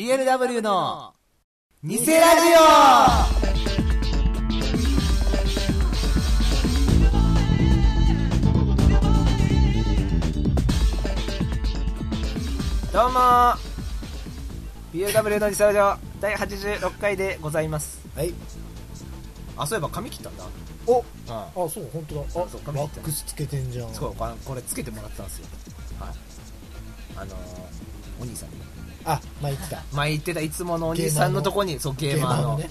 BLW の偽ラジオ。どうも。ー BLW の偽ラジオ第86回でございます。はい。あそういえば髪切ったんだ。おうん。あ、そう、本当だ。あ、そうワ髪切った。ックスつけてんじゃん。そうこれこれつけてもらったんですよ。はい。あのー、お兄さんにあ、前言ってた。前言ってたいつものお兄さんのとこにそうゲーマーのね。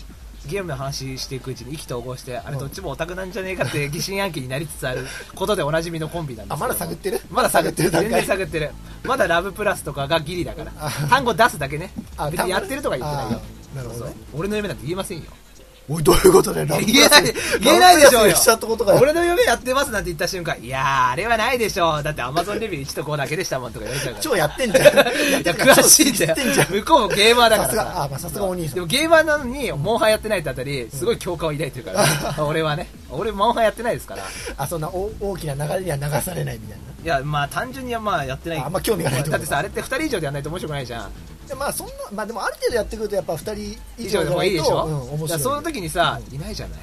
ゲームの話していくうちに意気投合してあれどっちもオタクなんじゃねえかって疑心暗鬼になりつつある ことでおなじみのコンビなんですあ、けど。まだ探ってる？まだ探ってる全然探ってる。まだラブプラスとかがギリだからあ。単語出すだけね。あ別にやってるとか言ってないよ。あなるほど俺の夢なんて言えませんよおい、どういうことだよ、ラ ブ言えない言えないでしょうよ。しちゃったこと。俺の夢やってますなんて言った瞬間いやーあれはないでしょう。だってアマゾンレビュー1と5だけでしたもんとか言われちゃうから。超やってんじゃん。いや詳しいんだよ。向こうもゲーマーだからさ。すが、あ、まあさすがお兄さん。でもゲーマーなのにモンハンやってないってあたりすごい共感を抱いてるから、俺はね。俺モンハンやってないですから。あ、そんなお大きな流れには流されないみたいな。いやまあ単純にはまあやってない。ああんま興味がないだってさあれって2人以上でやらないと面白くないじゃんでまあそんな、まあでもある程度やってくるとやっぱ二人以以上でもいいでしょ、うん、面白い。その時にさ、うんいないじゃない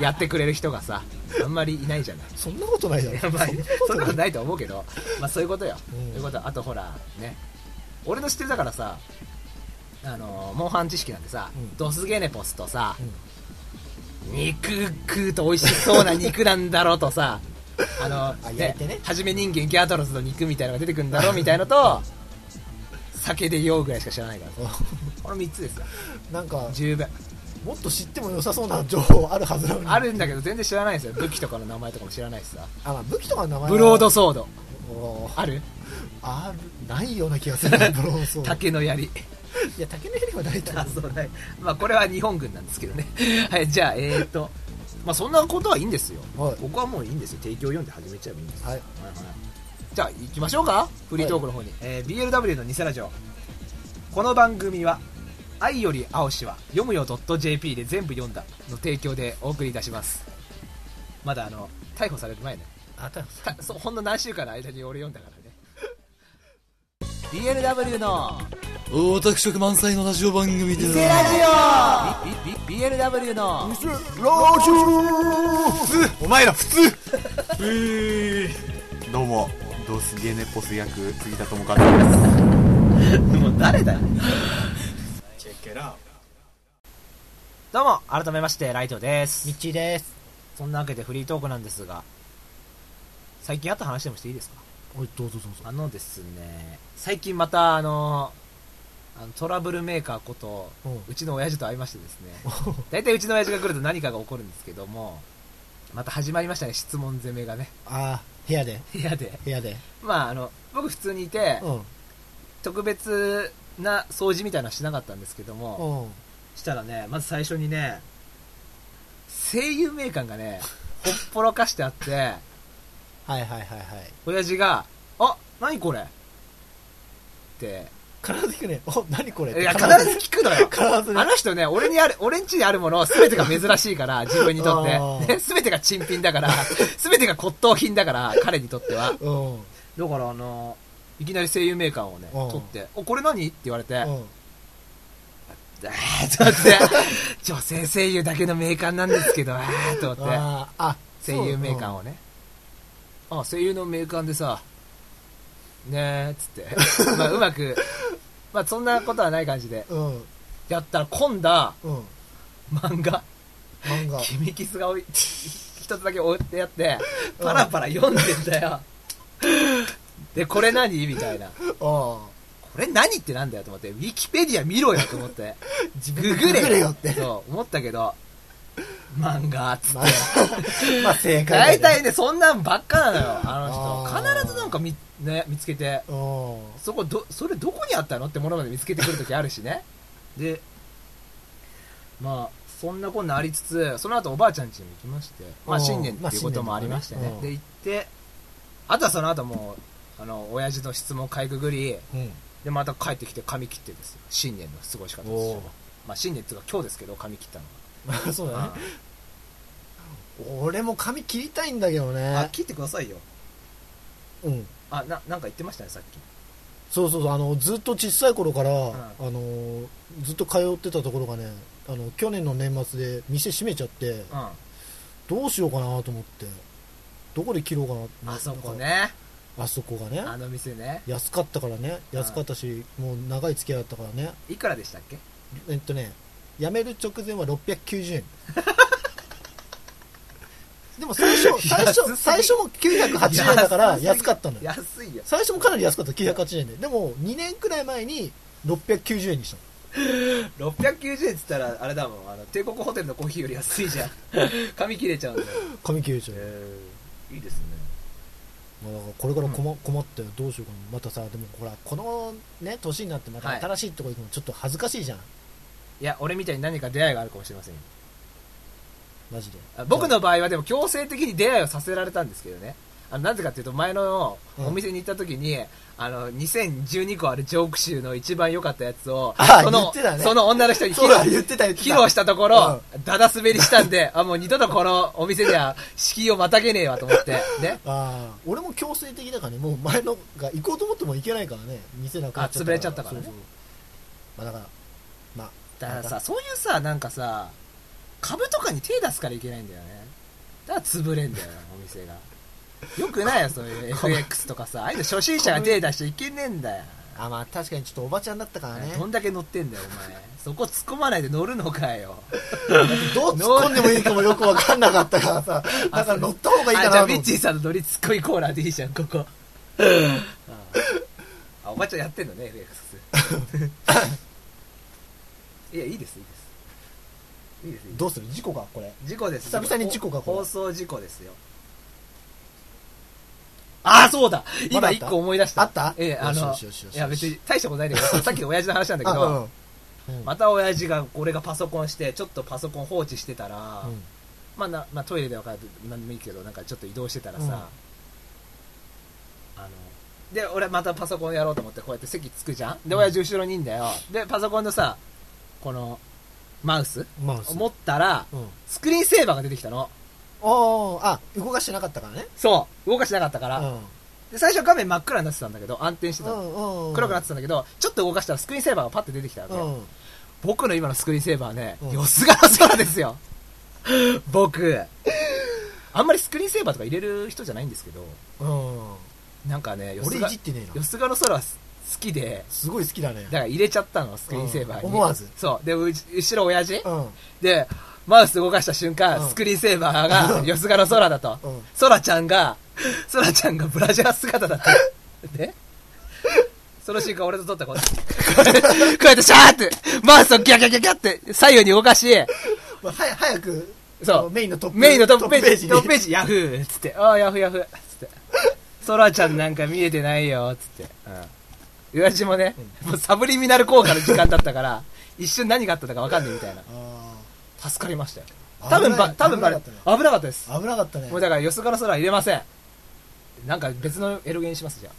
やってくれる人がさあんまりいないじゃないそんなことないだろ。まあそんなことい。ないと思うけど、まあそういうことよ。うんそういうこと。あとほら、ね。俺の知ってるだからさ、あのー、モンハン知識なんでさ、うんドスゲネポスとさう、ん肉食うと美味しそうな肉なんだろうとさ、あの、あ焼いてねはじめ人間ギャトロズの肉みたいなのが出てくるんだろうみたいのと、酒で酔うぐらいしか知らないからさ。この3つですよ。なんか、十分。もっと知っても良さそうな情報あるはずなのに。あるんだけど全然知らないんですよ。武器とかの名前とかも知らないしさ。あ、まあ武器とかの名前はブロードソード。ある？ある？ないような気がするな ブローソード竹の槍。いや竹の槍はないとあ思うそうねまあこれは日本軍なんですけどね はいじゃあえーとまあそんなことはいいんですよ、はい僕はもういいんですよ提供読んで始めちゃえばいいんですよはいはいはいじゃあ行きましょうか。フリートークの方に、えー BLW の偽ラジオ。この番組は愛より青しは読むよ .jp で全部読んだの提供でお送りいたします。まだあの逮捕される前ね。あたたそうほんの何週間の間に俺読んだからね。BLW のオタク色満載のラジオ番組で偽ラジオ。BLW のラジオ。お前ら普通。どうもドスゲネポス役杉田智和です。もう誰だよ。どうも改めましてライトです。ミッチーです。そんなわけでフリートークなんですが最近あった話でもしていいですか？おいどうぞどうぞ。あのですね最近またあのあのトラブルメーカーことうちの親父と会いましてですね。大体うちの親父が来ると何かが起こるんですけどもまた始まりましたね質問攻めがね。あ部屋で。部屋で。部屋で。まああの僕普通にいてうん。特別な掃除みたいなのはしなかったんですけどもうん。したらねまず最初にね声優名鑑がね ほっぽろかしてあってはいはいはいはい。親父が「あ何これ?」って必ず聞くね。お何これ。いや必ず。聞くのよ。必ずね。あの人ね、俺にある、俺ん家にあるもの全てが珍しいから、自分にとって。あ ーね、全てが珍品だから、全てが骨董品だから、彼にとっては。うん。だからあの、いきなり声優メーカーをね、うん。取って、お、これ何？って言われて、あうんーと待って、女性声優だけのメーカーなんですけど、あーと思って、あー。あ声優メーカーをね。あ、声優のメーカーでさ、ねーっつって、まあ うまく、まあそんなことはない感じで、うん。うんやったら今度、うん。漫画、漫画。君キスが置い。一つだけ置いてあってパラパラ読んでんだよ。でこれ何？みたいな。あこれ何ってなんだよと思って。ウィキペディア見ろよと思って。自ググれグれよって。そう思ったけど漫画っつって。まあまあ正解大体ねそんなんばっかなのよあの人。必ずなんか見,、ね、見つけて。うん。そこどそれどこにあったのってものまで見つけてくるときあるしね。でまあそんなこんなありつつその後おばあちゃん家にも行きまして。まあうん。新年っていうこともありましてね,、で行ってあとはその後もうあの親父の質問かいくぐりうん。でまた帰ってきて髪切ってですよ。新年の過ごし方ですまあ新年っていうか今日ですけど髪切ったのまあ そうだね。は俺も髪切りたいんだけどあね切ってくださいよ。うん。あななんか言ってましたねさっき。そうそうそうあのずっと小さい頃から、ん。あのずっと通ってたところがねあの去年の年末で店閉めちゃってうん。どうしようかなと思ってどこで切ろうかなあそこね。あそこがね。あの店ね。安かったからね。安かったしもう長い付き合いだったからね。いくらでしたっけ？えっとね辞める直前は690円 でも最初 最初最初も980円だから安かったのよ。安いよ。最初もかなり安かった980円で。でも2年くらい前に690円にしたの。690円っつったらあれだもん。あの帝国ホテルのコーヒーより安いじゃん。紙切れちゃうんだよ。紙切れちゃう、いいですね。まあ、だからこれから困,、困ってどうしようかな。またさでもほらこのね年になってまたはい。新しいとこ行くのちょっと恥ずかしいじゃん、いや俺みたいに何か出会いがあるかもしれませんよマジで。あ僕の場合はでも強制的に出会いをさせられたんですけどね。あのなぜかっていうと前のお店に行った時に、あの2012個あるジョーク集の一番良かったやつをあそのね。その女の人に披露披露したところ、だだ滑りしたんで あもう二度とこのお店では敷居をまたげねえわと思ってね。ああ俺も強制的だからね。もう前のが行こうと思っても行けないからね。店なくなっちゃったあ潰れちゃったからね。まあだからまあだからさそういうさなんかさ株とかに手出すからいけないんだよね。だから潰れんだよお店が。よくないよそういう FX とかさ。ああいうの初心者が手出していけねえんだよ。あまあ確かにちょっとおばちゃんだったからね。どんだけ乗ってんだよお前。そこ突っ込まないで乗るのかよ。どう突っ込んでもいいかもよく分かんなかったからさ。だから乗った方がいいかあじゃあなと思って。ミッチーさんの乗りツッコミコーナーでいいじゃんここ。あおばちゃんやってんのね FX いやいいですいいですどうする？事故かこれ。事故です。久々に事故かこれ。放送事故ですよ。ああそうだ。まだあった？今一個思い出した。あった？ええあのよしよしよし。よしいや別に大したことないんだけど さっきの親父の話なんだけあどうん。また親父が俺がパソコンしてちょっとパソコン放置してたら、うん。まあなまあ、トイレで分かるなんでもいいけどなんかちょっと移動してたらさ、うん。あので俺またパソコンやろうと思ってこうやって席つくじゃん？で親父後ろにいんだよ。でパソコンのさこのマウス？マウス。持ったらうん。スクリーンセーバーが出てきたの。あああ動かしてなかったからね。そう。動かしてなかったから、うん。で最初画面真っ暗になってたんだけど暗転してた。の、うんうん。黒くなってたんだけどちょっと動かしたらスクリーンセーバーがパッて出てきたわけ、うん。僕の今のスクリーンセーバーね、うん。よすがの空ですよ。僕。あんまりスクリーンセーバーとか入れる人じゃないんですけど。うん。なんかねよす俺いがじってねえな。よすがの空は好きで。すごい好きだね。だから入れちゃったのスクリーンセーバーに、うん。思わず。そう。で後ろ親父、うん。でマウス動かした瞬間、うん。スクリーンセーバーがよすがの空だと、うん。空ちゃんが空ちゃんがブラジャー姿だった。で？その瞬間俺と撮ったこうやってこうやってこうやってシャーってマウスをギャギャギャギャって左右に動かしまあはや早くそう。メインのトップメインのトップページ、に。トップページ、ヤフーっつって、ああ、ヤフーヤフー。っつって、ソラちゃんなんか見えてないよっつって、うん。親父もね、もうサブリミナル効果の時間だったから、一瞬何があったか分かんないみたいな。あ助かりましたよ。ー多分ば、多分ばれ、危なかったです。危なかったねもうだから、よすから空入れません。なんか別のエロゲーにします、じゃ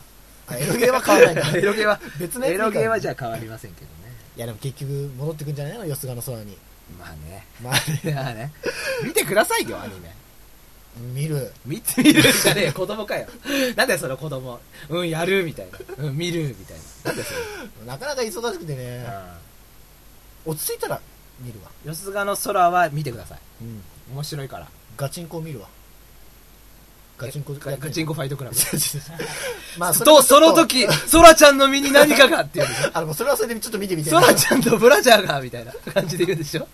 あエロゲーは変わらないんあ。だ エロゲーは、別のエロゲーはじゃあ変わりませんけどね。いやでも結局戻ってくんじゃないの？よすがの空にまあね。まあね。見てくださいよ、アニメ。見る見てみるじゃねえよ、子供かよ。なんだよ、その子供。うん、やるみたいな。うん、見るみたいな。なんだよ、それ。なかなか忙しくてね落ち着いたら見るわうん。吉塚の空は見てください。うん面白いから。ガチンコ見るわガチンコガガチンコファイトクラブ。まあれと、はちょっその時、空ちゃんの身に何かがって言う。あのそれはそれでちょっと見てみて空ちゃんとブラジャーが、みたいな感じで言うんでしょ。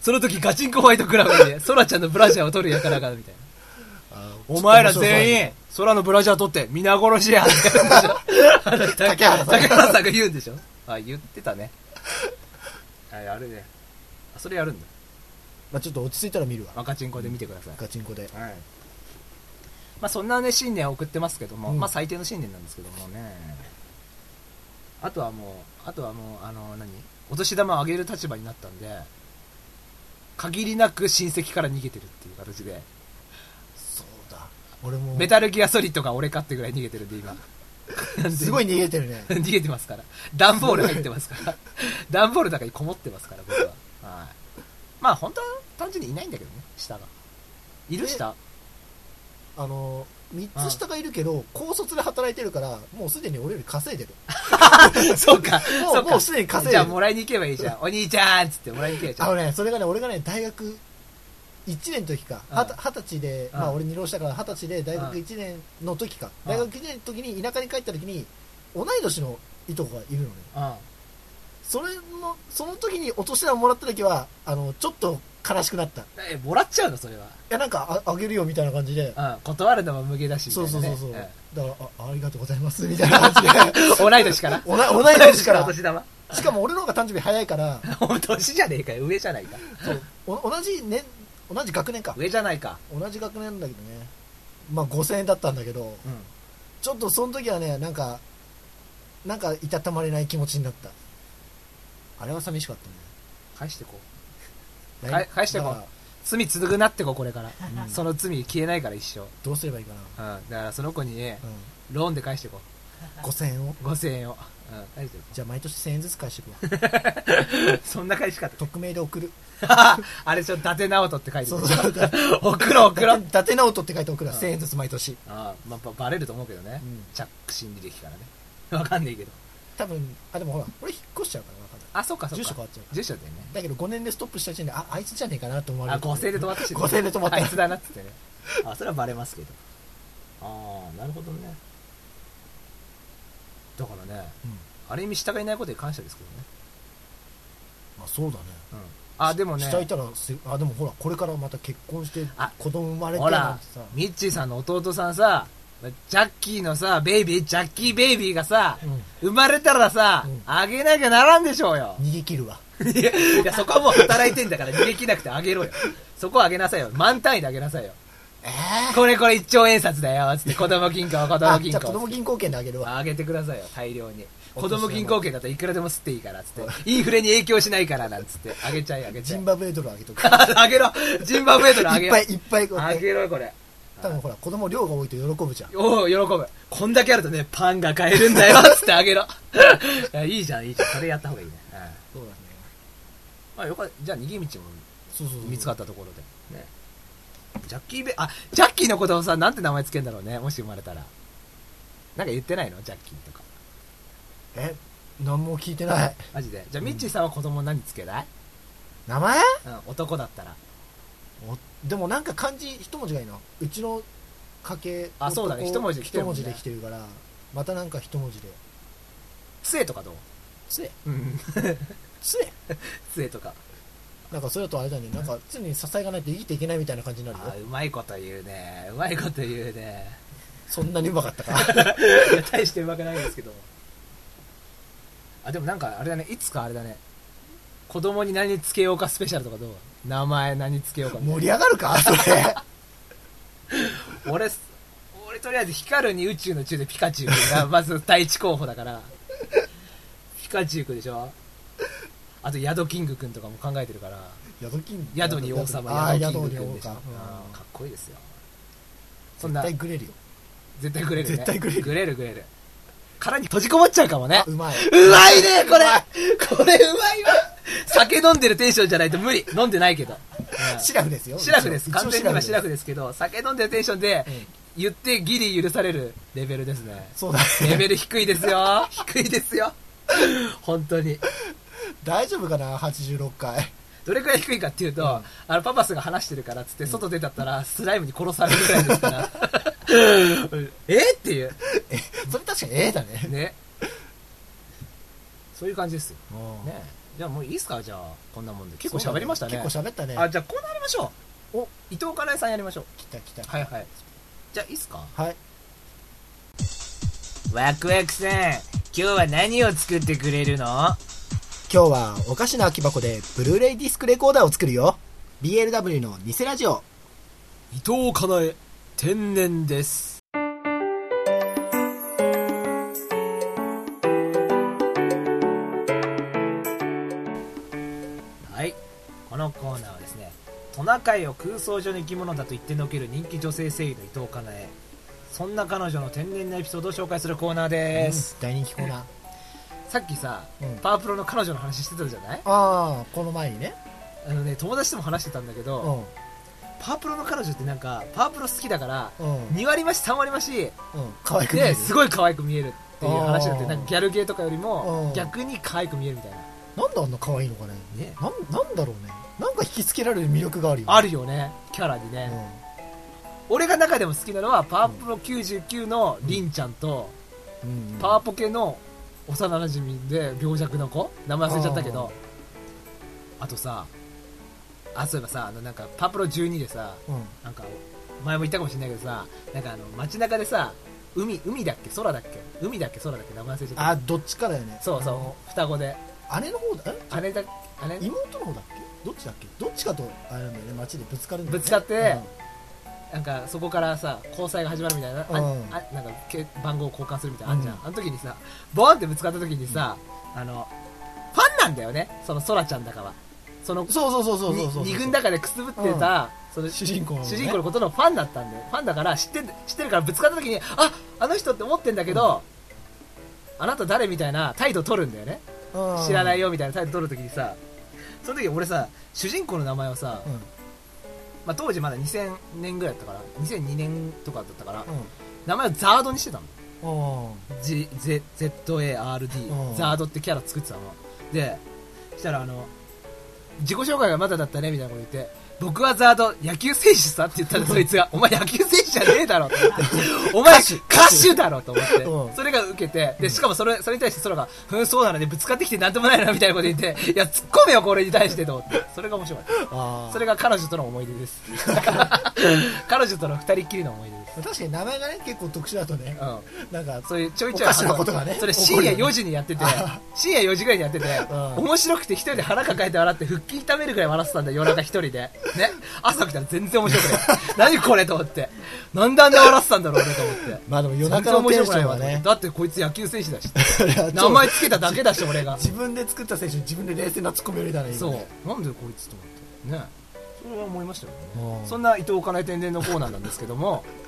その時、ガチンコファイトクラブで、空ちゃんのブラジャーを取るやからが、みたいな。あお前ら全員、空のブラジャー取って、皆殺しや、っ て竹原さん竹原さんが言うんでしょ。あ、言ってたね。あ、やるね。あそれやるんだ。まあちょっと落ち着いたら見るわガチンコで見てください。ガチンコではい。まあそんなね、新年を送ってますけども、うんまあ最低の新年なんですけどもね。あとはもう、あとはもう、あの、何？お年玉をあげる立場になったんで、限りなく親戚から逃げてるっていう形で、俺もメタルギアソリッドが俺かってぐらい逃げてるんで、今。すごい逃げてるね 逃げてますから。段ボール入ってますから。段ボールの中にこもってますから、僕は。はい。まあ本当は単純にいないんだけどね、下が。いる下？あの3つ下がいるけど高卒で働いてるからもうすでに俺より稼いでるそうか。そうか。もうもうすでに稼いでるじゃあもらいに行けばいいじゃん。お兄ちゃんっつってもらいに行けばいいじゃん。あのねそれがね俺がね大学1年の時か。二十歳で、うん。まあ俺二浪したから二十歳で大学うん。1年の時か、うん。大学1年の時に田舎に帰った時に同い年のいとこがいるのね。うん。それのその時にお年玉もらった時はあのちょっと悲しくなった。いえ、もらっちゃうの？それは。やなんかああげるよみたいな感じで。うん。断るのも無限だし。そうそうそうそう、みたいだからあありがとうございますみたいな感じで。同い年から？同い年から。お年玉。しかも俺の方が誕生日早いから。お年じゃねえかよ。上じゃないか。そう。お同じ年同じ学年か上じゃないか。同じ学年なんだけどねまあ5000円だったんだけどうん。ちょっとその時はねなんかなんかいたたまれない気持ちになったあれは寂しかったね返してこう。来か返してこう罪償ってこう、これから。らうんその罪消えないから一生。どうすればいいかうん。だからその子にね、な、ローンで返してこうん、5000円をう。5000円を。うん。返してこじゃあ毎年1000円ずつ返していくわう。そんな返し方。匿名で送る あれちょ、伊達直人って書いてるそう。そう送ろう送ろう伊。達直人って書いて送るわうん1000円ずつ毎年ああ、まあ、ばバレると思うけどね。うん着信履歴からね。わかんないけど。多分あでもほら俺引っ越しちゃうから分かんないあ、そうかそうか。住所変わっちゃう住所でね。だけど5年でストップした時点でああいつじゃねえかなと思われあ、る5000で止まってしまう。5000で止まったあいつだなってね。あ、それはバレますけど。ああ、なるほどね。だからね、うんある意味下がいないことに感謝ですけどね。まあそうだねうん。あ、でもね、下いたらすあでもほらこれからまた結婚してあ子供生まれてほらミッチーさんの弟さんさ、ジャッキーのさ、ベイビー、ジャッキーベイビーがさ、うん生まれたらさ、うんあげなきゃならんでしょうよ。逃げ切るわ いや、そこはもう働いてんだから逃げ切らなくてあげろよ。そこはあげなさいよ。満単位であげなさいよ。ええこれこれ1兆円札だよ。つって 子供銀行、子供銀行。子供銀行券であげるわあげてくださいよ、大量に。お子供銀行券だったらいくらでも吸っていいから、つって。インフレに影響しないから、なんつって。あげちゃい、あげちゃい。ジンバブエドルあげとく あげろジンバブエドルあげろいっぱいいっぱいこうやってあげろ、これ。多分ほら子供量が多いと喜ぶじゃんおお、喜ぶ。こんだけあるとね、パンが買えるんだよ、つってあげろ。いやいいじゃん、いいじゃん。それやった方がいいね。うんそうだねまあ、よかった。じゃあ、逃げ道も見つかったところで。ね。ジャッキーベ、あ、ジャッキーのことをさ、なんて名前つけんだろうね、もし生まれたら。なんか言ってないの？ジャッキーとか。え何も聞いてないマジで？じゃあ、ミッチーさんは子供何つけない？名前？うん、男だったら。おでもなんか漢字一文字がいいなうちの家系あそうだね男一文字で来てるもんね一文字で来てるからまたなんか一文字で杖とかどう？つえうん。つえ 杖とか。なんかそれだとあれだねなんか常に支えがないと生きていけないみたいな感じになるあようまいこと言うね。うまいこと言うね。そんなにうまかったか いや、大してうまくないですけど。あ、でもなんかあれだね、いつかあれだね。子供に何つけようかスペシャルとかどう？名前何つけようかみたいな盛り上がるか？それ 俺、俺とりあえず光るに宇宙の宙でピカチュウ君がまず第一候補だから。ピカチュウ君でしょ？あと、ヤドキング君とかも考えてるから。宿金宿に王様、宿キング君でしょ。かうんかっこいいですよ。そんな、絶対グレるよ絶対グレるね。絶対グレるグレるグレる。殻に閉じこもっちゃうかもね。うまいうまいね、これこれうまいわ酒飲んでるテンションじゃないと無理。飲んでないけど。うんシラフですよシラフです。完全に今シラフでですけど、酒飲んでるテンションでうん言ってギリ許されるレベルですね。そうだレねベル低いですよ。低いですよ。本当に。大丈夫かな？86回どれくらい低いかっていうと、あの、パパスが話してるからっつって、外出たったら、スライムに殺されるぐらいですから。え？っていう。えそれ確かにええだねね。そういう感じですよ。ねねじゃあもういいっすか？じゃあ、こんなもんで。結構喋りましたね。結構喋ったねあ、じゃあコーナーやりましょう。お、伊藤かなえさんやりましょう。来た来たはいはい。じゃあいいっすか？はいワクワクさん、今日は何を作ってくれるの？今日はお菓子の空き箱でブルーレイディスクレコーダーを作るよ BLW の偽ラジオ伊藤かなえ、天然です。はい。このコーナーはですね、トナカイを空想上の生き物だと言ってのける人気女性声優の伊藤かなえ。そんな彼女の天然なエピソードを紹介するコーナーです。大人気コーナーさっきさ、うん。パワープロの彼女の話してたじゃない？ああこの前にね。あのね、友達とも話してたんだけど、うん。パワープロの彼女ってなんか、パワープロ好きだから、うん。2割増し3割増し、うん。可愛く見える。で、すごい可愛く見える。っていう話だってなんかギャルゲーとかよりうん。も逆に可愛く見えるみたいな。なんであんな可愛いのかね？ね？なんなんだろうね？なんか引きつけられる魅力があるよね。あるよねキャラにね、俺が中でも好きなのはパワープロ99のリンちゃんと、パワポケの幼馴染で病弱の子？名前忘れちゃったけど。あとさあそういえばさあのなんかパワプロ12でさうん。なんか前も言ったかもしれないけどさなんかあの街中でさ海海だっけ？空だっけ？海だっけ？空だっけ？名前忘れちゃった。あどっちかだよねそうそう双子で。姉の方だ？え？姉だ姉？妹の方だっけ？どっちだっけ？どっちかとあれなんだよね街でぶつかるんだよね。ぶつかってなんかそこからさ交際が始まるみたいな、あうん。あなんかけ番号を交換するみたいなのあんじゃん、うん。あの時にさボーンってぶつかった時にさ、あのファンなんだよねそのソラちゃんだかは。そのうんそうそうそうそうそうそう。に二軍だからくすぶってた、その主人公のね。主人公のことのファンだったんでファンだから知ってん知ってるからぶつかった時にああの人って思ってんだけど、あなた誰みたいな態度取るんだよね、うん。知らないよみたいな態度取る時にさその時俺さ主人公の名前をさ、うんまあ、当時まだ2000年ぐらいだったから2002年とかだったから、う名前をザードにしてたの。Z ZARD、うん。ザードってキャラ作ってたの。でしたらあの自己紹介がまだだったねみたいなこと言って僕はザード野球選手さって言ったらそいつがお前野球選手じゃねえだろ。と思ってお前歌手。だろと思って、うん。それが受けてでしかもそれそれに対してソラがふんそうなのでぶつかってきてなんともないなみたいなこと言って いや突っ込めよこれに対してと思って。それが面白かった。あー。それが彼女との思い出です。彼女との二人っきりの思い出確かに名前がね結構特殊だとね。うん。なんかそういうちょいちょいおかしなことがねそれ深夜4時にやっててあ深夜4時ぐらいにやってて、うん。面白くて一人で腹抱えて笑って腹筋痛めるぐらい笑ってたんだよ夜中一人で。ね。朝起きたら全然面白くない。何これと思って。なんであんな笑ってたんだろうねと思って。まあでも夜中のテンシ面白くないわョンはね。だってこいつ野球選手だし。名前つけただけだし俺が。自分で作った選手に自分で冷静なツッコミを入れたらいいそう。なんでこいつと思って。ね。それは思いましたよね。うん。そんな伊藤かなえ天然のコーナーなんですけども。うん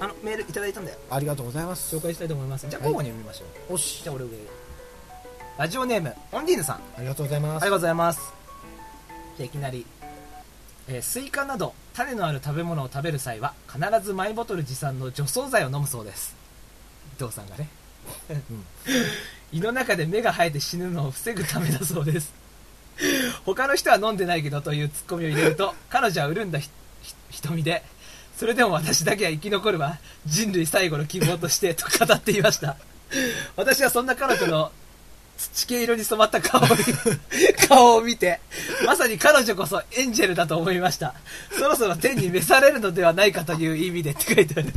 あのメールいただいたんだよ。ありがとうございます。紹介したいと思いますじゃあ交互に読みましょう、おし。じゃあ俺上。ラジオネームオンディーヌさん。ありがとうございます。ありがとうございます。じゃあいきなり、えースイカなど種のある食べ物を食べる際は必ずマイボトル持参の除草剤を飲むそうです。伊藤さんがね、胃の中で芽が生えて死ぬのを防ぐためだそうです。他の人は飲んでないけどというツッコミを入れると彼女は潤んだひひ瞳でそれでも私だけは生き残るわ。人類最後の希望としてと語っていました。私はそんな彼女の土系色に染まった顔を見顔を見てまさに彼女こそエンジェルだと思いました。そろそろ天に召されるのではないかという意味でって書いてある。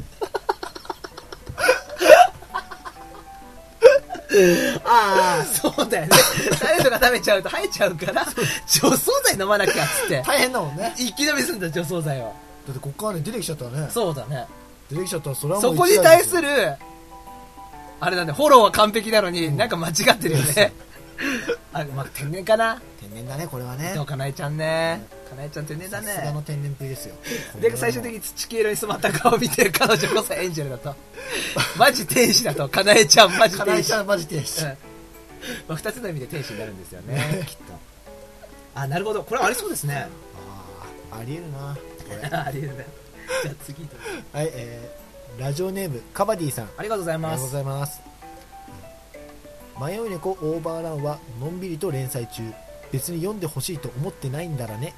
ああそうだよね。誰とか食べちゃうと生えちゃうから除草剤飲まなきゃっつって。大変だもんね。一気飲みすんだ除草剤をだってこっからね出てきちゃったらね。そうだね。出てきちゃったらそれはもそうこに対するあれだねフォローは完璧なのに、なんか間違ってるよね。あまあ天然かな？天然だねこれはね。でもかなえちゃんね。かなえちゃん天然ださすがのね天然っぷりですよ。で最終的に土系色に染まった顔を見て彼女こそエンジェルだと。マジ天使だと。かなえちゃんマジ天使。かなえちゃんマジ天使。うん。まあ、2つの意味で天使になるんですよね。きっと。あなるほど。これありそうですね。あーありえるな ありがとうじゃあ次はいえー、ラジオネームカバディさん。ありがとうございありがとうごますざいます。迷い猫オーバーランはのんびりと連載中。別に読んでほしいと思ってないんだらね。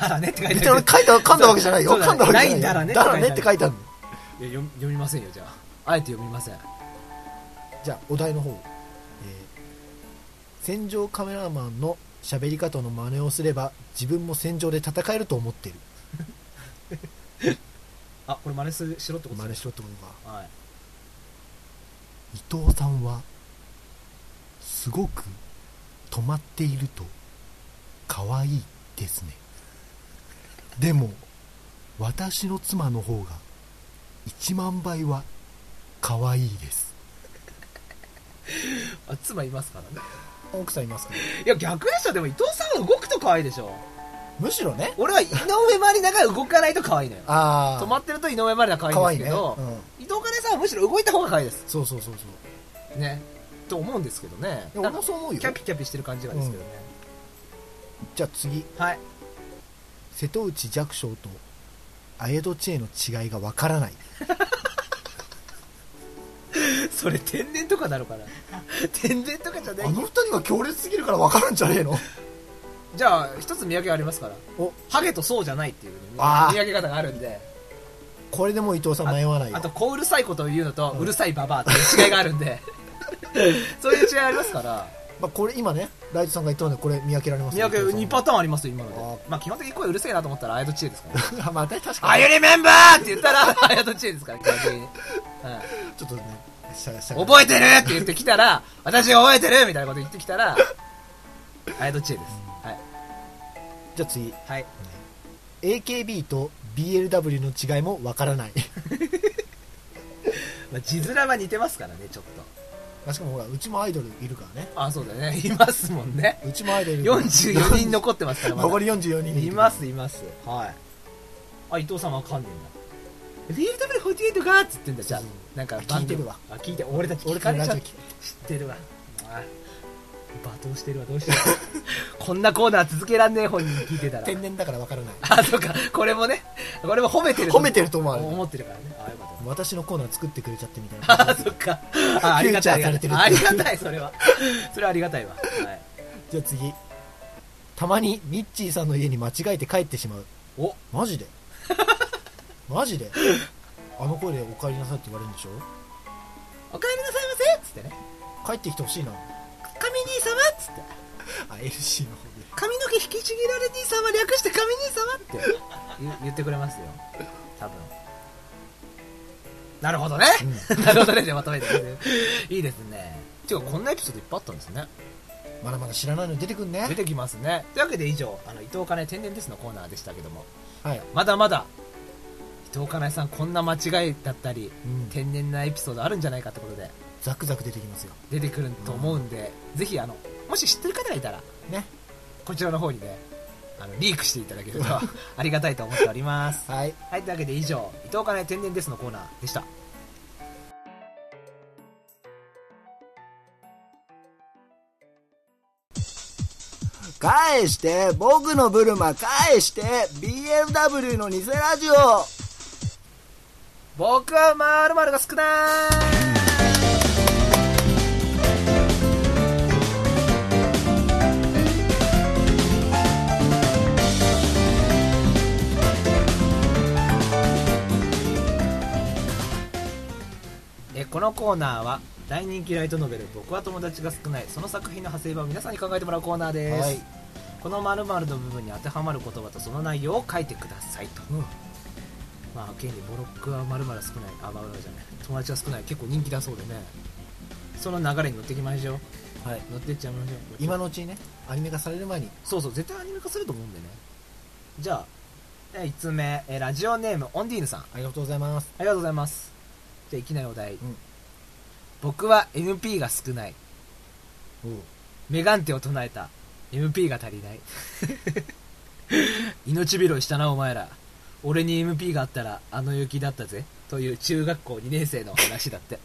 だらねって書いて別に俺書いた噛んだわけじゃないよ。そうだね。噛んだわけじゃない。よないんだらねだらねって書いてあるいや読み読みませんよじゃあ。あえて読みません。じゃあお題の方、えー戦場カメラマンの喋り方の真似をすれば自分も戦場で戦えると思ってる。あこれ真似するしろってこと真似しろってことか。はい。伊藤さんはすごく止まっていると可愛いですね。でも私の妻の方が1万倍は可愛いです。あ妻いますからね奥さんいますかいや逆でしょ。でも伊藤さんは動くと可愛いでしょ。むしろね。俺は井上まりなが動かないと可愛いのよ。ああ止まってると井上まりな可愛いんですけど、可愛いね。伊藤かねさんはむしろ動いた方が可愛いです。そうそうそうそう。ね。と思うんですけどね。いや俺もそう思うよ。キャピキャピしてる感じがですけどね、じゃあ次。はい。瀬戸内寂聴とアエドチェの違いがわからないそれ天然とかなのかな？天然とかじゃない。あの二人は強烈すぎるから分からんじゃねえの？じゃあ一つ見分けありますから。お。ハゲとそうじゃないっていうあー。見分け方があるんで。これでもう伊藤さん迷わないよ。あと小うるさいことを言うのとうるさいババアっていう違いがあるんで。そういう違いありますから。まあ、これ今ねライトさんが言ったのでこれ見分けられます見分け2パタターンありますよ今のあでまあ基本的に声うるせえなと思ったらあやと知恵ですから。ー ンまあ確かあに。ゆりメンバーって言ったらあやと知恵ですから基本的に、はい。ちょっとね覚えてる？って言ってきたら私覚えてる？みたいなこと言ってきたらあやと知恵です。はい。じゃあ次。はい。AKB と BLW の違いも分からない。まあ、字面は似てますからねちょっと。まあしかもほらうちもアイドルいるからね。あそうだね。いますもんね。うちもアイドルいるから。44人残ってますからまだ。残り44人いますいます。はい。あ伊藤さんわかんねえんだ BLW48 がっつってんだじゃあなんか聞いてるわ。あ聞いて俺たち俺たち知ってるわ。あ罵倒してるわどうしよう こんなコーナー続けらんねえ本人聞いてたら。天然だから分からない。あそうか。これもね。これも褒めてると褒めてると思う思ってるからね。あよかった私のコーナー作ってくれちゃってみたいな。あそっか。あありがたいありがたいそれは。それはありがたいわ。はい。じゃあ次。たまにミッチーさんの家に間違えて帰ってしまう。お。マジで？マジで？あの声でお帰りなさいって言われるんでしょお帰りなさいませっつってね。帰ってきてほしいな神兄様っつって。あ LC の方で髪の毛引きちぎられ兄様略して神兄様って言言ってくれますよ。多分。なるほどね、なるほどね。でまとめていいですね。ていうかこんなエピソードいっぱいあったんですね。まだまだ知らないの出てくんね。出てきますね。というわけで以上あの伊藤かね天然ですのコーナーでしたけども。はい、まだまだ伊藤かなえさんこんな間違いだったりうん、天然なエピソードあるんじゃないかってことでザクザク出てきますよ。出てくると思うんで、ぜひあのもし知ってる方がいたらね。こちらの方にねあのリークしていただけると ありがたいと思っております。はい。はいというわけで以上伊藤かなえ天然ですのコーナーでした。返して僕のブルマ返して BMW の偽ラジオ僕はまるが少ない。えこのコーナーは大人気ライトノベル「僕は友達が少ない」その作品の派生版を皆さんに考えてもらうコーナーです、はい。このの部分に当てはまる言葉とその内容を書いてくださいと、うんまあ現にボロックは〇〇少ない。あまるじゃない。友達が少ない。結構人気だそうでね。その流れに乗っていきましょう。はい。乗ってっちゃいましょう。今のうちにねアニメ化される前に。そうそう。絶対アニメ化すると思うんでね。じゃあ1つ目。えーラジオネームオンディーヌさん。あありがとうございます。りがとうございます。じゃあいきなりお題、ん。僕は MP が少ない。メガンテを唱えた。MP が足りない。命拾いしたなお前ら俺に MP があったらあの雪だったぜ。という中学校2年生の話だって。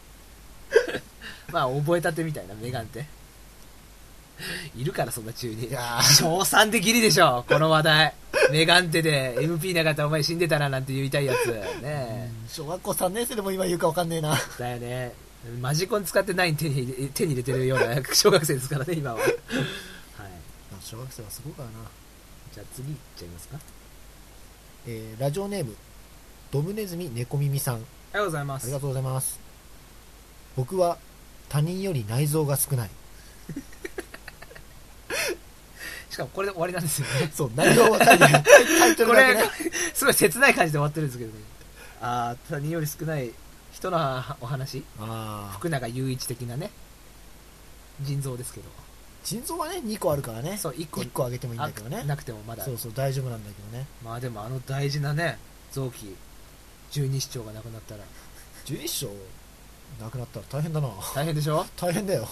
まあ覚えたてみたいなメガンテいるからそんな中に。いやー。小3でギリでしょこの話題。メガンテで MP なかったらお前死んでたななんて言いたいやつ。ねえ。小学校3年生でも今言うか分かんねえな。だよね。マジコン使ってない手に手に入れてるような小学生ですからね今は。はい。小学生はすごいからな。じゃあ次いっちゃいますかえーラジオネームドムネズミ猫耳さん。ありがとうございます。ありがとうございます。僕は他人より内臓が少ない。しかもこれで終わりなんですよね。そう内容は書いてない。タイトルこれだけね。すごい切ない感じで終わってるんですけどね。ああ他人より少ない人のお話。ああ福永雄一的なね。腎臓ですけど腎臓はね2個あるからね。そう1個。1個あげてもいいんだけどあねなくてもまだ。そうそう大丈夫なんだけどね。まあでもあの大事なね臓器。十二指腸がなくなったら。11章なくなったら大変だな。大変でしょ？大変だよ。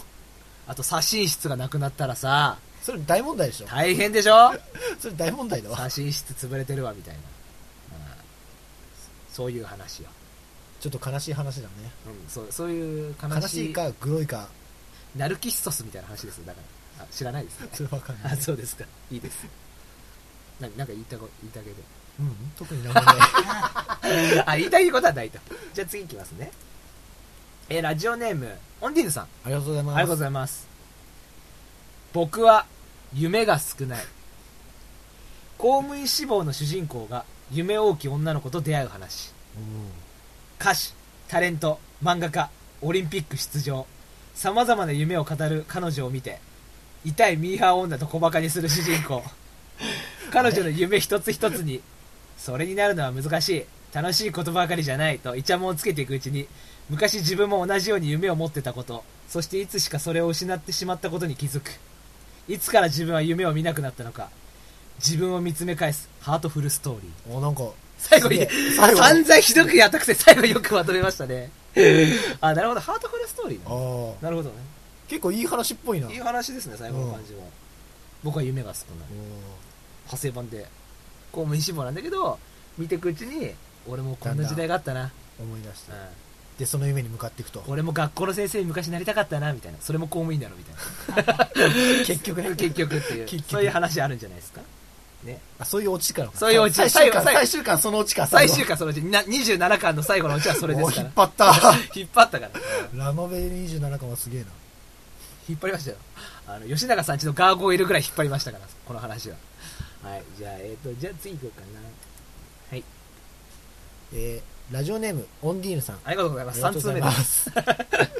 あと左心室がなくなったらさ。それ大問題でしょ。大変でしょ？それ大問題だわ。左心室潰れてるわみたいな、うん。そういう話よ、ちょっと悲しい話だね。うん、そうそういう悲しい。悲しいかグロいか。ナルキッソスみたいな話ですよだからあ知らないですね それわかんない。あそうですか。いいです。ななんか言いたこ言いたげでうん特になんもない。あ言いたいことはないと。じゃあ次いきますね。えーラジオネームオンディーヌさん。ありがとうございます。ありがとうございます。僕は夢が少ない。公務員志望の主人公が夢大きい女の子と出会う話。歌手タレント漫画家オリンピック出場。さまざまな夢を語る彼女を見て痛いミーハー女と小バカにする主人公。彼女の夢一つ一つにそれになるのは難しい。楽しいことばかりじゃないとイチャモンをつけていくうちに昔自分も同じように夢を持ってたことそしていつしかそれを失ってしまったことに気づく。いつから自分は夢を見なくなったのか自分を見つめ返すハートフルストーリー。おなんか最後に散々ひどくやったくせ最後よくまとめましたね。あなるほどハートフルストーリー。なるほどね結構いい話っぽいな。いい話ですね最後の感じは、僕は夢が少ない。お派生版で公務員志望なんだけど見ていくうちに俺もこんな時代があったな、ー思い出したうん、でその夢に向かっていくと。俺も学校の先生に昔なりたかったなみたいな。それも公務員だろみたいな。結局ね。結局っていう。結局。そういう話あるんじゃないですか。ね。あそういうオチからそういうオチ。最終巻最終巻そのオチか最終回そのうちな27巻の最後のうちはそれですから。お引っ張った。引っ張ったから。ラノベ27巻はすげえな引っ張りましたよ。あの吉永さんちのガーゴイルぐらい引っ張りましたからこの話は。はいじゃあえっ、とじゃあ次行こうかな。はい。えーラジオネームオンディーヌさん。ありがとうございます。3ありがとうござい通目でます。す、えー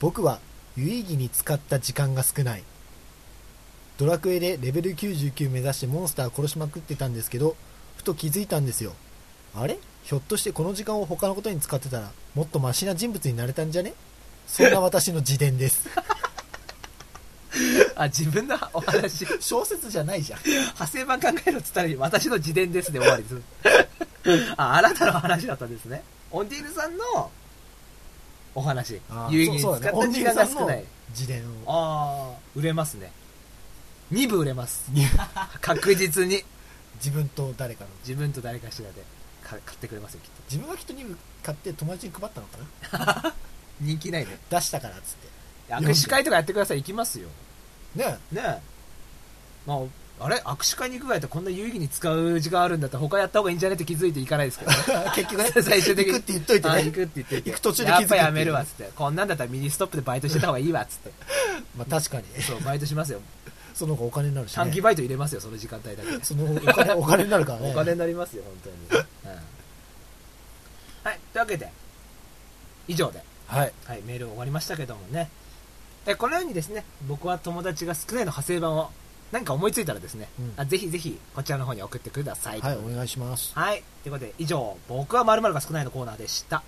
僕は有意義に使った時間が少ない。ドラクエでレベル99目指してモンスター殺しまくってたんですけどふと気づいたんですよ。あれ？ひょっとしてこの時間を他のことに使ってたらもっとマシな人物になれたんじゃね？そんな私の自伝です。あ自分のお話。小説じゃないじゃん。派生版考えろっつったら私の自伝ですで終わりです。ああなたの話だったんですね。オンディーヌさんのお話。有意義に使った時間が少ない、自伝を。ああ売れますね。2部売れます。確実に。自分と誰かの。自分と誰かしらでか買ってくれますよきっと。自分がきっと2部買って友達に配ったのかな人気ないね出したからっつっ握手会とかやってください。行きますよ。てね。ね。えまああれ？握手会に行くぐらいだこんな有意義に使う時間あるんだったら他やった方がいいんじゃねって気づいて行かないですけどね。結局ね。最終的に。行くって言っといてね。あ行くって言ってて。行く途中で気づくやっぱやめるわっつって。こんなんだったらミニストップでバイトしてた方がいいわっつって。まあ確かに。そうバイトしますよ。その方がお金になるし、ね、短期バイト入れますよその時間帯だけ。そのお金お金になるからね。お金になりますよ本当に、うん、はい。というわけで以上で、はいはい、メール終わりましたけどもねえこのようにですね僕は友達が少ないの派生版を何か思いついたらですね、うんあぜひぜひこちらの方に送ってくださいはいお願いしますはい。ということで、以上、僕は〇〇が少ないのコーナーでした。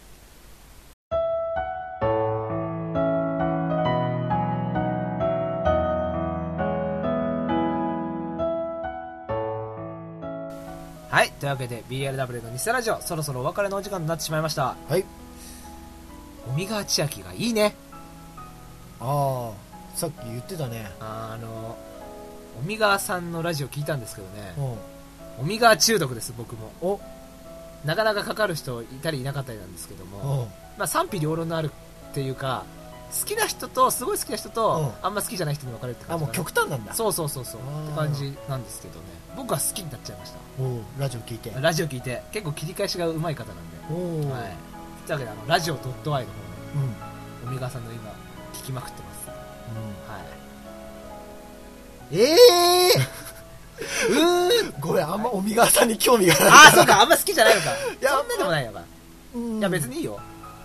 はい。というわけで、BLW の偽ラジオ、そろそろお別れのお時間になってしまいました。はい尾身川千秋がいいね。ああさっき言ってたね。あの、尾身川さんのラジオ聞いたんですけどね。う、ん。尾身川中毒です、僕も。お。なかなかかかる人いたりいなかったりなんですけども、うん。まあ、賛否両論のあるっていうか好きな人とすごい好きな人と、うあんま好きじゃない人に分かれるって感じあもう極端なんだ。そうそうそうそう。って感じなんですけどね。僕は好きになっちゃいましおうラジオ聞いて。たラジオ聞いて。結構切り返しがうまい方なんで、はいというわけであのラジオ .i の方うん、で尾身川さんの今聞きまくってます。はい。ええ うーん。ー、ごめんあんま尾身川さんに興味がない。ああそうかあんま好きじゃないのか。いやそんなでもないのか、うん。いや別にいいよ。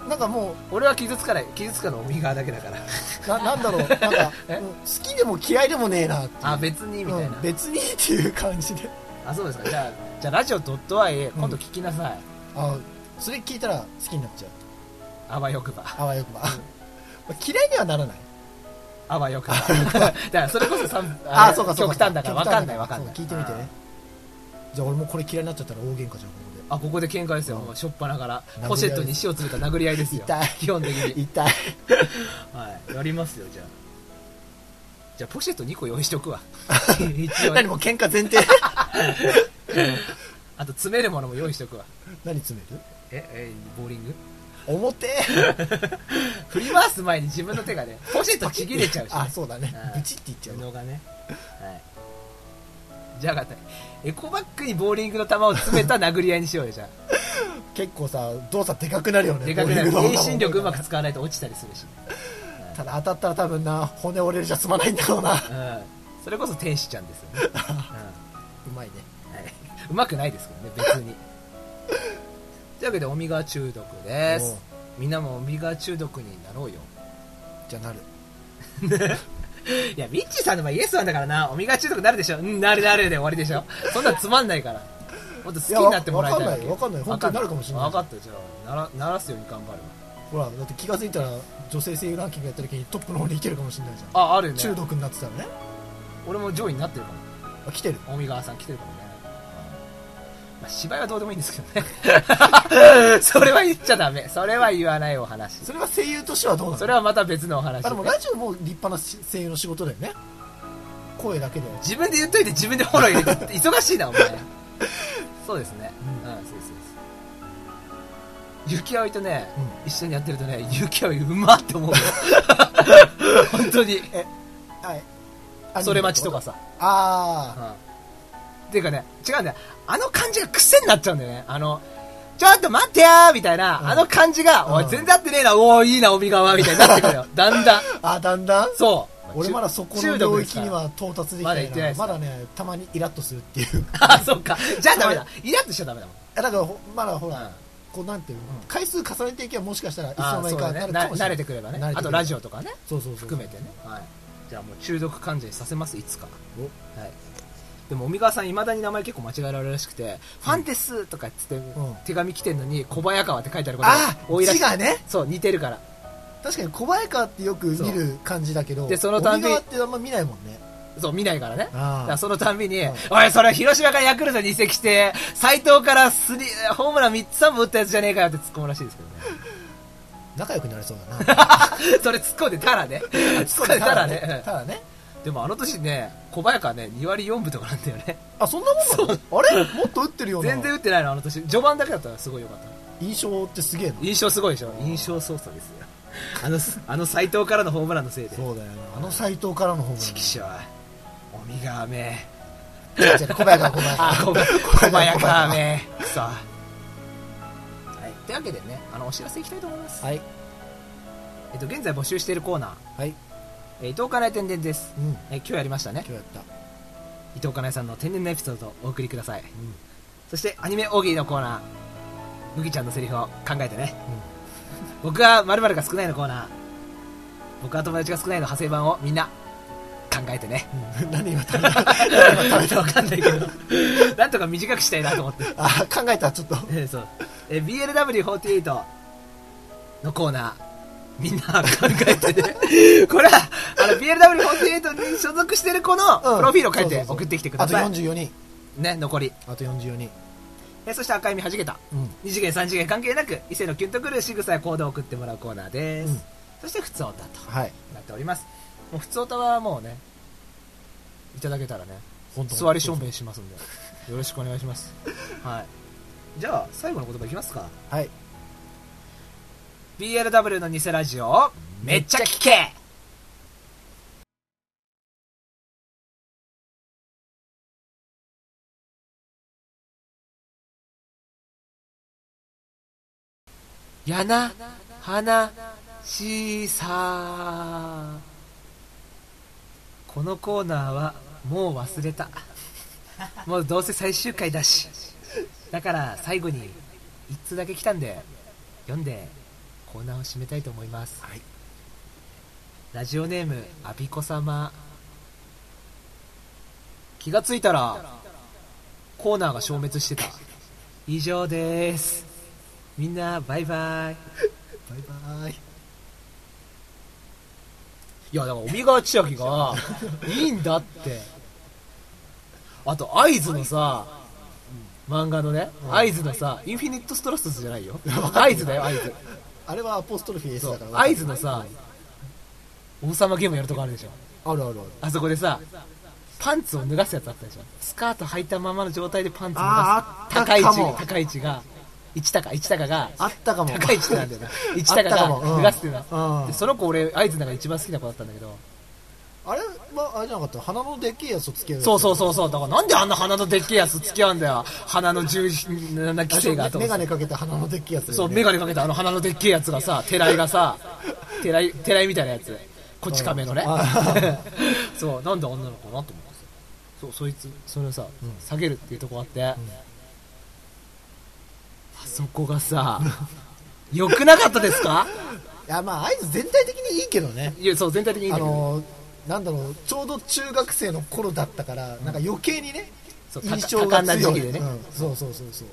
なんかも俺は傷つかない傷つかの尾身川だけだから。う ななんだろう。なんか、好きでも嫌いでもねえなあ別にみたいな、うん別にっていう感じで。あそうですか。じゃあじゃあラジオ .i 今度聞きなさい、あそれ聞いたら好きになっちゃう。あわよくば。あわよくば、まあ嫌いにはならない。あわよくば。だからそれこそさん あれそうかそうか。極端だから分かんない分かんない。聞いてみてね。じゃあ俺もこれ嫌いになっちゃったら大喧嘩じゃんこあここで喧嘩ですよ、もうしょっぱなから。ポシェットに塩詰めた殴り合いですよ。痛い。基本的こでに、痛い。はい、やりますよじゃあ。じゃあポシェット2個用意しとくわ。一応。何もう喧嘩前提。あと詰めるものも用意しとくわ。何詰める？ええボーリング？表 振り回す前に自分の手がねポシェットちぎれちゃうし、ね、あそうだね。うん。ブチっていっちゃう布がね。はい。じゃあ分かった。エコバッグにボーリングの球を詰めた殴り合いにしようよじゃ 結構さ動作でかくなるよねでかくなる。遠心力うまく使わないと落ちたりするし、ただ当たったら多分な骨折れるじゃ済まないんだろうな。うん、それこそ天使ちゃんですよね、うまいね。うんはい、うまくないですけどね別にというわけでオミガ中毒です。みんなもオミガ中毒になろうよ。じゃあなる。いやミッチーさんの場合イエスなんだからな。オミガ中毒なるでしょ。うんなるなるで終わりでしょ。そんなんつまんないから。もっと好きになってもらいたいわわかんない。わかんない。本当になるかもしれない。分かった。じゃあならならすように頑張るほらだって気が付いたら女性声優ランキングやった時にトップの方に行けるかもしれないじゃん。わああるね。中毒になってたらね。俺も上位になってるかも。あ来てる。大見川さん来てるかも。ね、まあ、芝居はどうでもいいんですけどね。それは言っちゃダメ。それは言わないお話。それは声優としてはどうなの？それはまた別のお話、あでもラジオも立派な声優の仕事だよね。声だけで。自分で言っといて自分でフォロー入れて忙しいなお前。そうですね。ううんん、そうですそうです。雪葵とね、う一緒にやってるとね雪葵うまって思うよ。本当に。はい。それ待ちとかさ。あうんっていうかね、違うんだよ。あの感じが癖になっちゃうんだよね。あの、ちょっと待ってやーみたいな、うんあの感じが、おい、うん全然合ってねえな、おー、いいな、帯川みたいになってくるよ。だんだん。ああだんだん？そう。俺まだそこの領域には到達できないなまだねたまにイラッとするっていうあ、そっか。じゃあダメだ。イラッとしちゃダメだもん。だからほまだほら、うんこうなんていうの、回数重ねていけばもしかしたらいつあの間にか。ななるかもしれない慣れてくればねあとラジオとかね、そうそうそう含めてね。はい。じゃあもう中毒患者にさせます、いつか。おはい。でも、尾身川さん、いまだに名前結構間違えられるらしくて、ファンですとかっつって、ん手紙来てんのに、小早川って書いてあることがあ多いらしい。字がねそう、似てるから。確かに小早川ってよく見る感じだけどでそのたんびってあんま見ないもんねそう、見ないからね。らそのたんびに、うんおい、それ広島からヤクルトに移籍して、斎藤からスリーホームラン3つ3本打ったやつじゃねえかよって突っ込むらしいですけどね。仲良くなれそうだな それ突っ込んでたらね。突っ込んでたらね。ただねでもあの年ね、小早川ね、2割4分とかなんだよね。あそんなもんなの？あれ？もっと打ってるような全然打ってないの、あの年。序盤だけだったらすごい良かった。印象ってすげえな印象すごいでしょ印象操作ですよ。あの、あの斎藤からのホームランのせいで。そうだよなあの斎藤からのホームランチキショー。おみがめ。小早川小早川あ、小小早川め。くそ。はい。というわけでね、あの、お知らせいきたいと思います。はいえっと、現在募集しているコーナー、はいえー伊藤かなえ天然です。うんえー今日やりましたね今。日やった伊藤かなえさんの天然なエピソードをお送りください。そして、アニメ大喜利のコーナー、麦ちゃんのセリフを考えてね。僕は〇〇が少ないのコーナー、僕は友達が少ないの派生版をみんな考えてね。うん何今食べた？食べてわかんないけど、なんとか短くしたいなと思って。あ考えたちょっとえーそう。えー BLW48 のコーナー、みんな考えてね。これは、あの、BLW48 に所属してる子のプロフィールを書いて送ってきてくだあとさい。44人ね、残り。あと44人えーそして赤い実はじけた。うん二次元三次元関係なく、異性のキュンとくる仕草や行動を送ってもらうコーナーです。うんそして、普通オタとはいなっております。もう普通オタはもうね、いただけたらね、座り証明しますんで、よろしくお願いします。はい。じゃあ、最後の言葉いきますか。はい BLW の偽ラジオめっちゃ聞けやな、はな、しさこのコーナーはもう忘れた。もうどうせ最終回だし。だから最後に一通だけ来たんで、読んでコーナーを締めたいと思います、はい。ラジオネームアビコ様。気がついたらコーナーが消滅してた。以上です。みんなバイバイ。バイバイ。いやだから帯川千秋がいいんだって。あと合図のさ漫画のね合図のさインフィニットストラスじゃないよ。合図だよ合図あれはアポストロフィー S だから合図のさ王様ゲームやるとこあるでしょ。あるあるある。あそこでさパンツを脱がすやつあったでしょ。スカート履いたままの状態でパンツ脱がす。高い位置高い位置が1高1高があったかも。高い位置なんだよな。1高が脱がすっていうのは。その子俺合図のが一番好きな子だったんだけど。あれはあれじゃなかった鼻のでっけえやつと付き合うやつそうそうそうそう。だからなんであんな鼻のでっけえやつ付き合うんだよ。鼻の重な規制がとメガネかけて鼻のでっけえやつねそう、メガネかけたあの鼻のでっけえやつがさ、てらいがさ、てらい、てらいみたいなやつ。こち亀のねあ。そう、なんで女の子かなと思ってさ。そう、そいつ、それをさ、下げるっていうとこあって、あそこがさ、良くなかったですか？いやまああいつ全体的にいいけどねいや、そう、全体的にいいけど。のなんだろうちょうど中学生の頃だったからなんか余計にね印象が強い。ね。うん、そうそうそうそう